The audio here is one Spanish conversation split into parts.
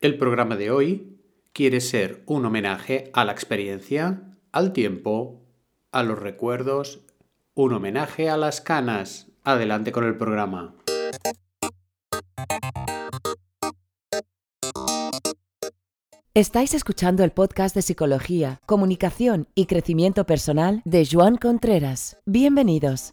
El programa de hoy quiere ser un homenaje a la experiencia, al tiempo, a los recuerdos, un homenaje a las canas. Adelante con el programa. Estáis escuchando el podcast de Psicología, Comunicación y Crecimiento Personal de Joan Contreras. Bienvenidos.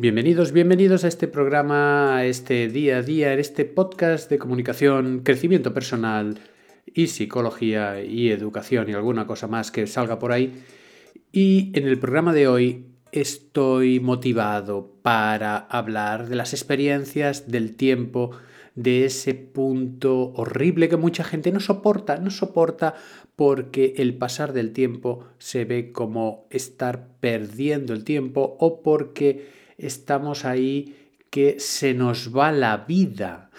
Bienvenidos, bienvenidos a este programa, a este día a día, en este podcast de comunicación, crecimiento personal y psicología y educación y alguna cosa más que salga por ahí. Y en el programa de hoy estoy motivado para hablar de las experiencias del tiempo, de ese punto horrible que mucha gente no soporta, no soporta porque el pasar del tiempo se ve como estar perdiendo el tiempo o porque estamos ahí que se nos va la vida.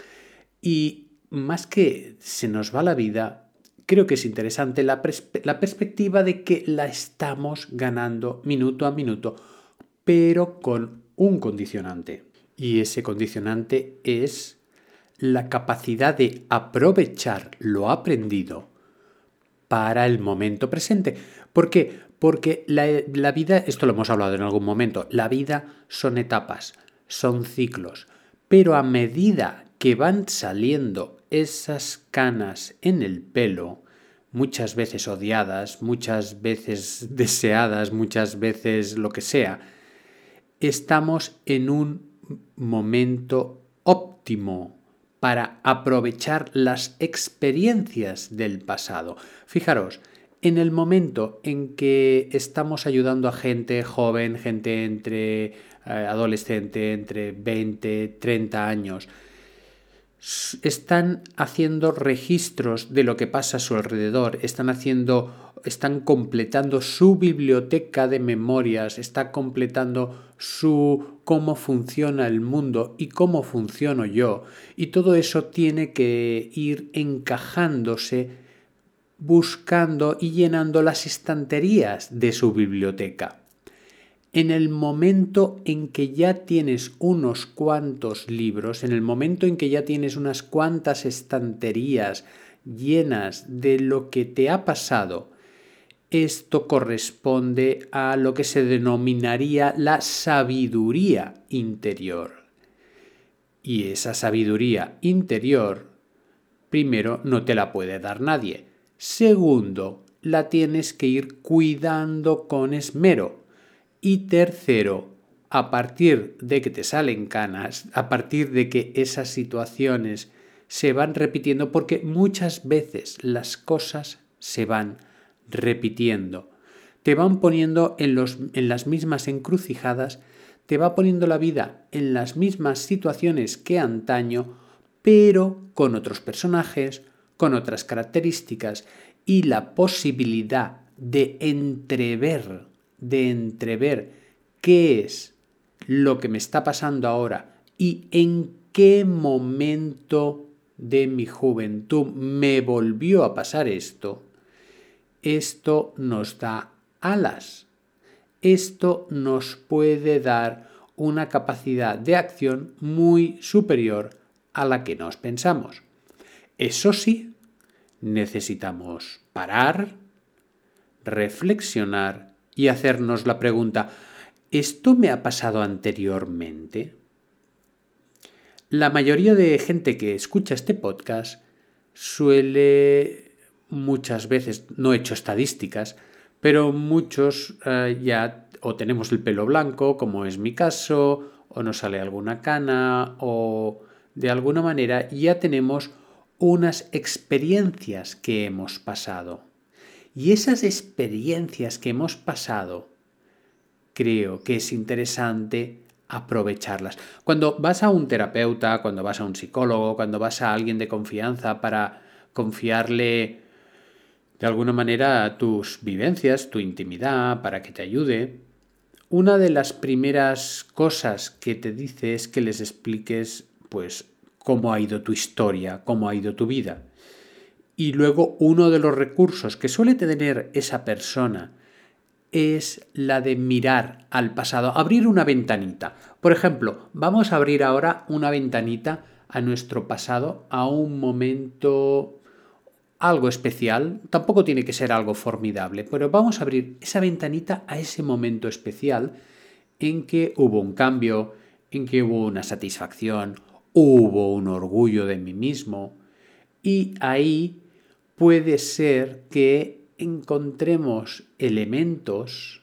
Y más que se nos va la vida, creo que es interesante la, perspectiva de que la estamos ganando minuto a minuto, pero con un condicionante. Y ese condicionante es la capacidad de aprovechar lo aprendido para el momento presente. ¿Por qué? Porque la, la, vida, esto lo hemos hablado en algún momento, la vida son etapas, son ciclos, pero a medida que van saliendo esas canas en el pelo, muchas veces odiadas, muchas veces deseadas, muchas veces lo que sea, estamos en un momento óptimo para aprovechar las experiencias del pasado. Fijaros, en el momento en que estamos ayudando a gente joven, gente entre eh, adolescente, entre 20, 30 años, están haciendo registros de lo que pasa a su alrededor, están haciendo, están completando su biblioteca de memorias, está completando su cómo funciona el mundo y cómo funciono yo. Y todo eso tiene que ir encajándose, buscando y llenando las estanterías de su biblioteca en el momento en que ya tienes unos cuantos libros, en el momento en que ya tienes unas cuantas estanterías llenas de lo que te ha pasado, esto corresponde a lo que se denominaría la sabiduría interior. Y esa sabiduría interior, primero, no te la puede dar nadie. Segundo, la tienes que ir cuidando con esmero y tercero, a partir de que te salen canas, a partir de que esas situaciones se van repitiendo, porque muchas veces las cosas se van repitiendo. Te van poniendo en, los, en las mismas encrucijadas, te va poniendo la vida en las mismas situaciones que antaño, pero con otros personajes, con otras características y la posibilidad de entrever de entrever qué es lo que me está pasando ahora y en qué momento de mi juventud me volvió a pasar esto, esto nos da alas. Esto nos puede dar una capacidad de acción muy superior a la que nos pensamos. Eso sí, necesitamos parar, reflexionar y hacernos la pregunta, ¿esto me ha pasado anteriormente? La mayoría de gente que escucha este podcast suele muchas veces, no he hecho estadísticas, pero muchos eh, ya o tenemos el pelo blanco, como es mi caso, o nos sale alguna cana, o de alguna manera ya tenemos unas experiencias que hemos pasado. Y esas experiencias que hemos pasado, creo que es interesante aprovecharlas. Cuando vas a un terapeuta, cuando vas a un psicólogo, cuando vas a alguien de confianza para confiarle de alguna manera tus vivencias, tu intimidad, para que te ayude, una de las primeras cosas que te dice es que les expliques pues cómo ha ido tu historia, cómo ha ido tu vida. Y luego uno de los recursos que suele tener esa persona es la de mirar al pasado, abrir una ventanita. Por ejemplo, vamos a abrir ahora una ventanita a nuestro pasado, a un momento algo especial, tampoco tiene que ser algo formidable, pero vamos a abrir esa ventanita a ese momento especial en que hubo un cambio, en que hubo una satisfacción, hubo un orgullo de mí mismo, y ahí puede ser que encontremos elementos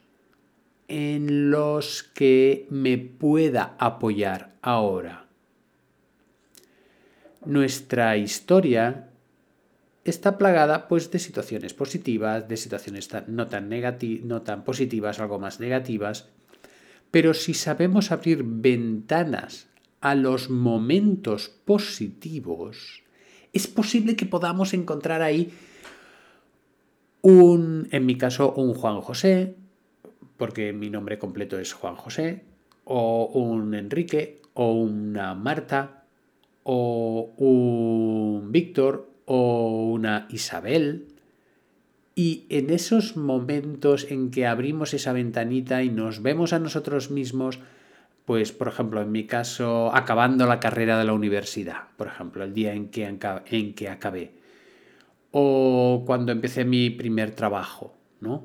en los que me pueda apoyar ahora. Nuestra historia está plagada pues de situaciones positivas, de situaciones no tan, no tan positivas, algo más negativas, pero si sabemos abrir ventanas a los momentos positivos, es posible que podamos encontrar ahí un, en mi caso, un Juan José, porque mi nombre completo es Juan José, o un Enrique, o una Marta, o un Víctor, o una Isabel. Y en esos momentos en que abrimos esa ventanita y nos vemos a nosotros mismos, pues por ejemplo, en mi caso, acabando la carrera de la universidad, por ejemplo, el día en que, en que acabé, o cuando empecé mi primer trabajo, ¿no?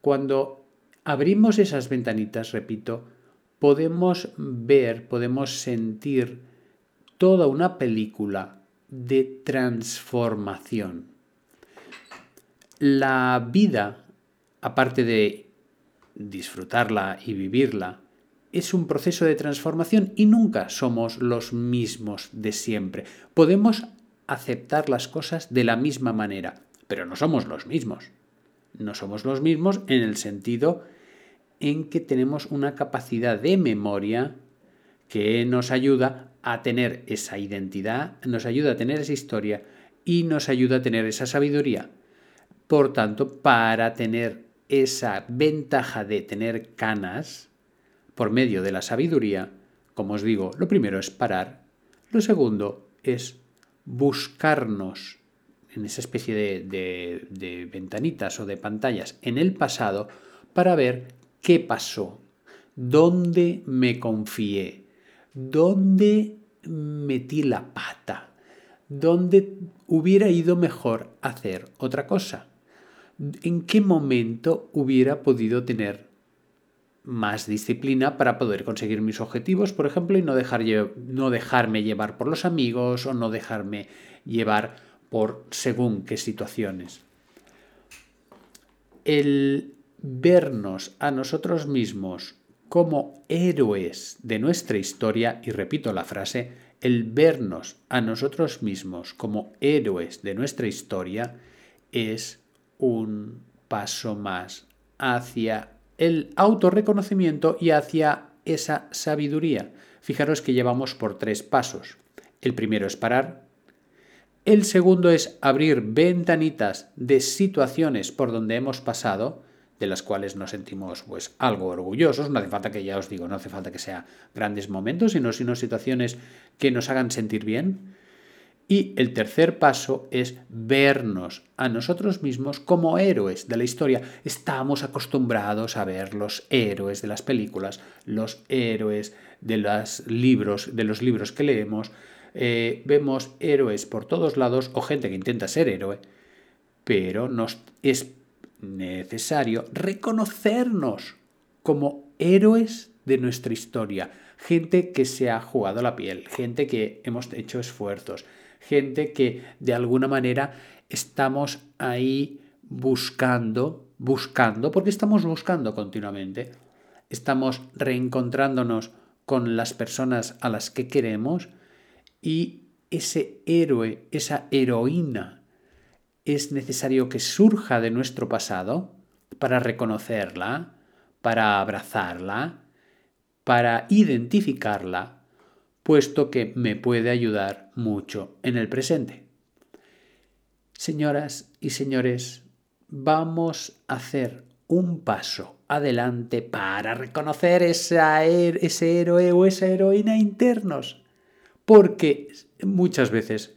Cuando abrimos esas ventanitas, repito, podemos ver, podemos sentir toda una película de transformación. La vida, aparte de disfrutarla y vivirla, es un proceso de transformación y nunca somos los mismos de siempre. Podemos aceptar las cosas de la misma manera, pero no somos los mismos. No somos los mismos en el sentido en que tenemos una capacidad de memoria que nos ayuda a tener esa identidad, nos ayuda a tener esa historia y nos ayuda a tener esa sabiduría. Por tanto, para tener esa ventaja de tener canas, por medio de la sabiduría, como os digo, lo primero es parar, lo segundo es buscarnos en esa especie de, ventanitas o de pantallas en el pasado para ver qué pasó, dónde me confié, dónde metí la pata, dónde hubiera ido mejor hacer otra cosa, en qué momento hubiera podido tener más disciplina para poder conseguir mis objetivos, por ejemplo, y no, dejar, no dejarme llevar por los amigos o no dejarme llevar por según qué situaciones. El vernos a nosotros mismos como héroes de nuestra historia, y repito la frase, el vernos a nosotros mismos como héroes de nuestra historia es un paso más hacia el autorreconocimiento y hacia esa sabiduría. Fijaros que llevamos por tres pasos. El primero es parar. El segundo es abrir ventanitas de situaciones por donde hemos pasado, de las cuales nos sentimos pues algo orgullosos. No hace falta que ya os digo, no hace falta que sea grandes momentos, sino, sino situaciones que nos hagan sentir bien. Y el tercer paso es vernos a nosotros mismos como héroes de la historia. Estamos acostumbrados a ver los héroes de las películas, los héroes de los libros, de los libros que leemos. Eh, vemos héroes por todos lados o gente que intenta ser héroe, pero nos es necesario reconocernos como héroes de nuestra historia. Gente que se ha jugado la piel, gente que hemos hecho esfuerzos, gente que de alguna manera estamos ahí buscando, buscando, porque estamos buscando continuamente, estamos reencontrándonos con las personas a las que queremos y ese héroe, esa heroína, es necesario que surja de nuestro pasado para reconocerla, para abrazarla, para identificarla puesto que me puede ayudar mucho en el presente. Señoras y señores, vamos a hacer un paso adelante para reconocer ese héroe o esa heroína internos. Porque muchas veces,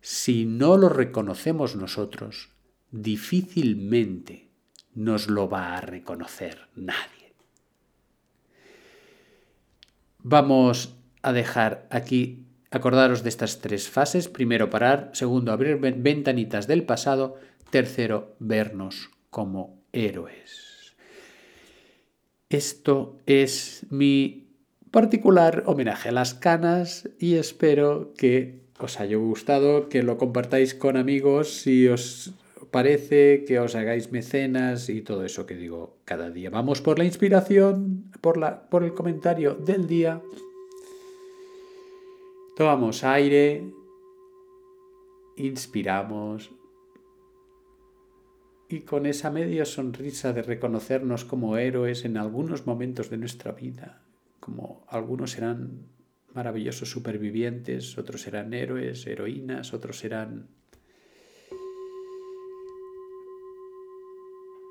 si no lo reconocemos nosotros, difícilmente nos lo va a reconocer nadie. Vamos a dejar aquí, acordaros de estas tres fases. Primero parar, segundo abrir ventanitas del pasado, tercero vernos como héroes. Esto es mi particular homenaje a las canas y espero que os haya gustado, que lo compartáis con amigos si os parece, que os hagáis mecenas y todo eso que digo cada día. Vamos por la inspiración, por, la, por el comentario del día. Tomamos aire, inspiramos y con esa media sonrisa de reconocernos como héroes en algunos momentos de nuestra vida, como algunos serán maravillosos supervivientes, otros serán héroes, heroínas, otros serán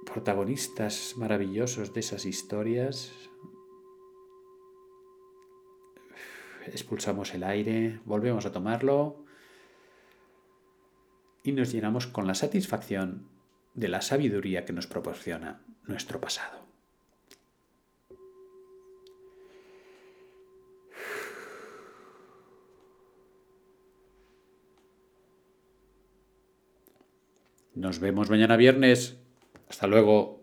protagonistas maravillosos de esas historias. Expulsamos el aire, volvemos a tomarlo y nos llenamos con la satisfacción de la sabiduría que nos proporciona nuestro pasado. Nos vemos mañana viernes. Hasta luego.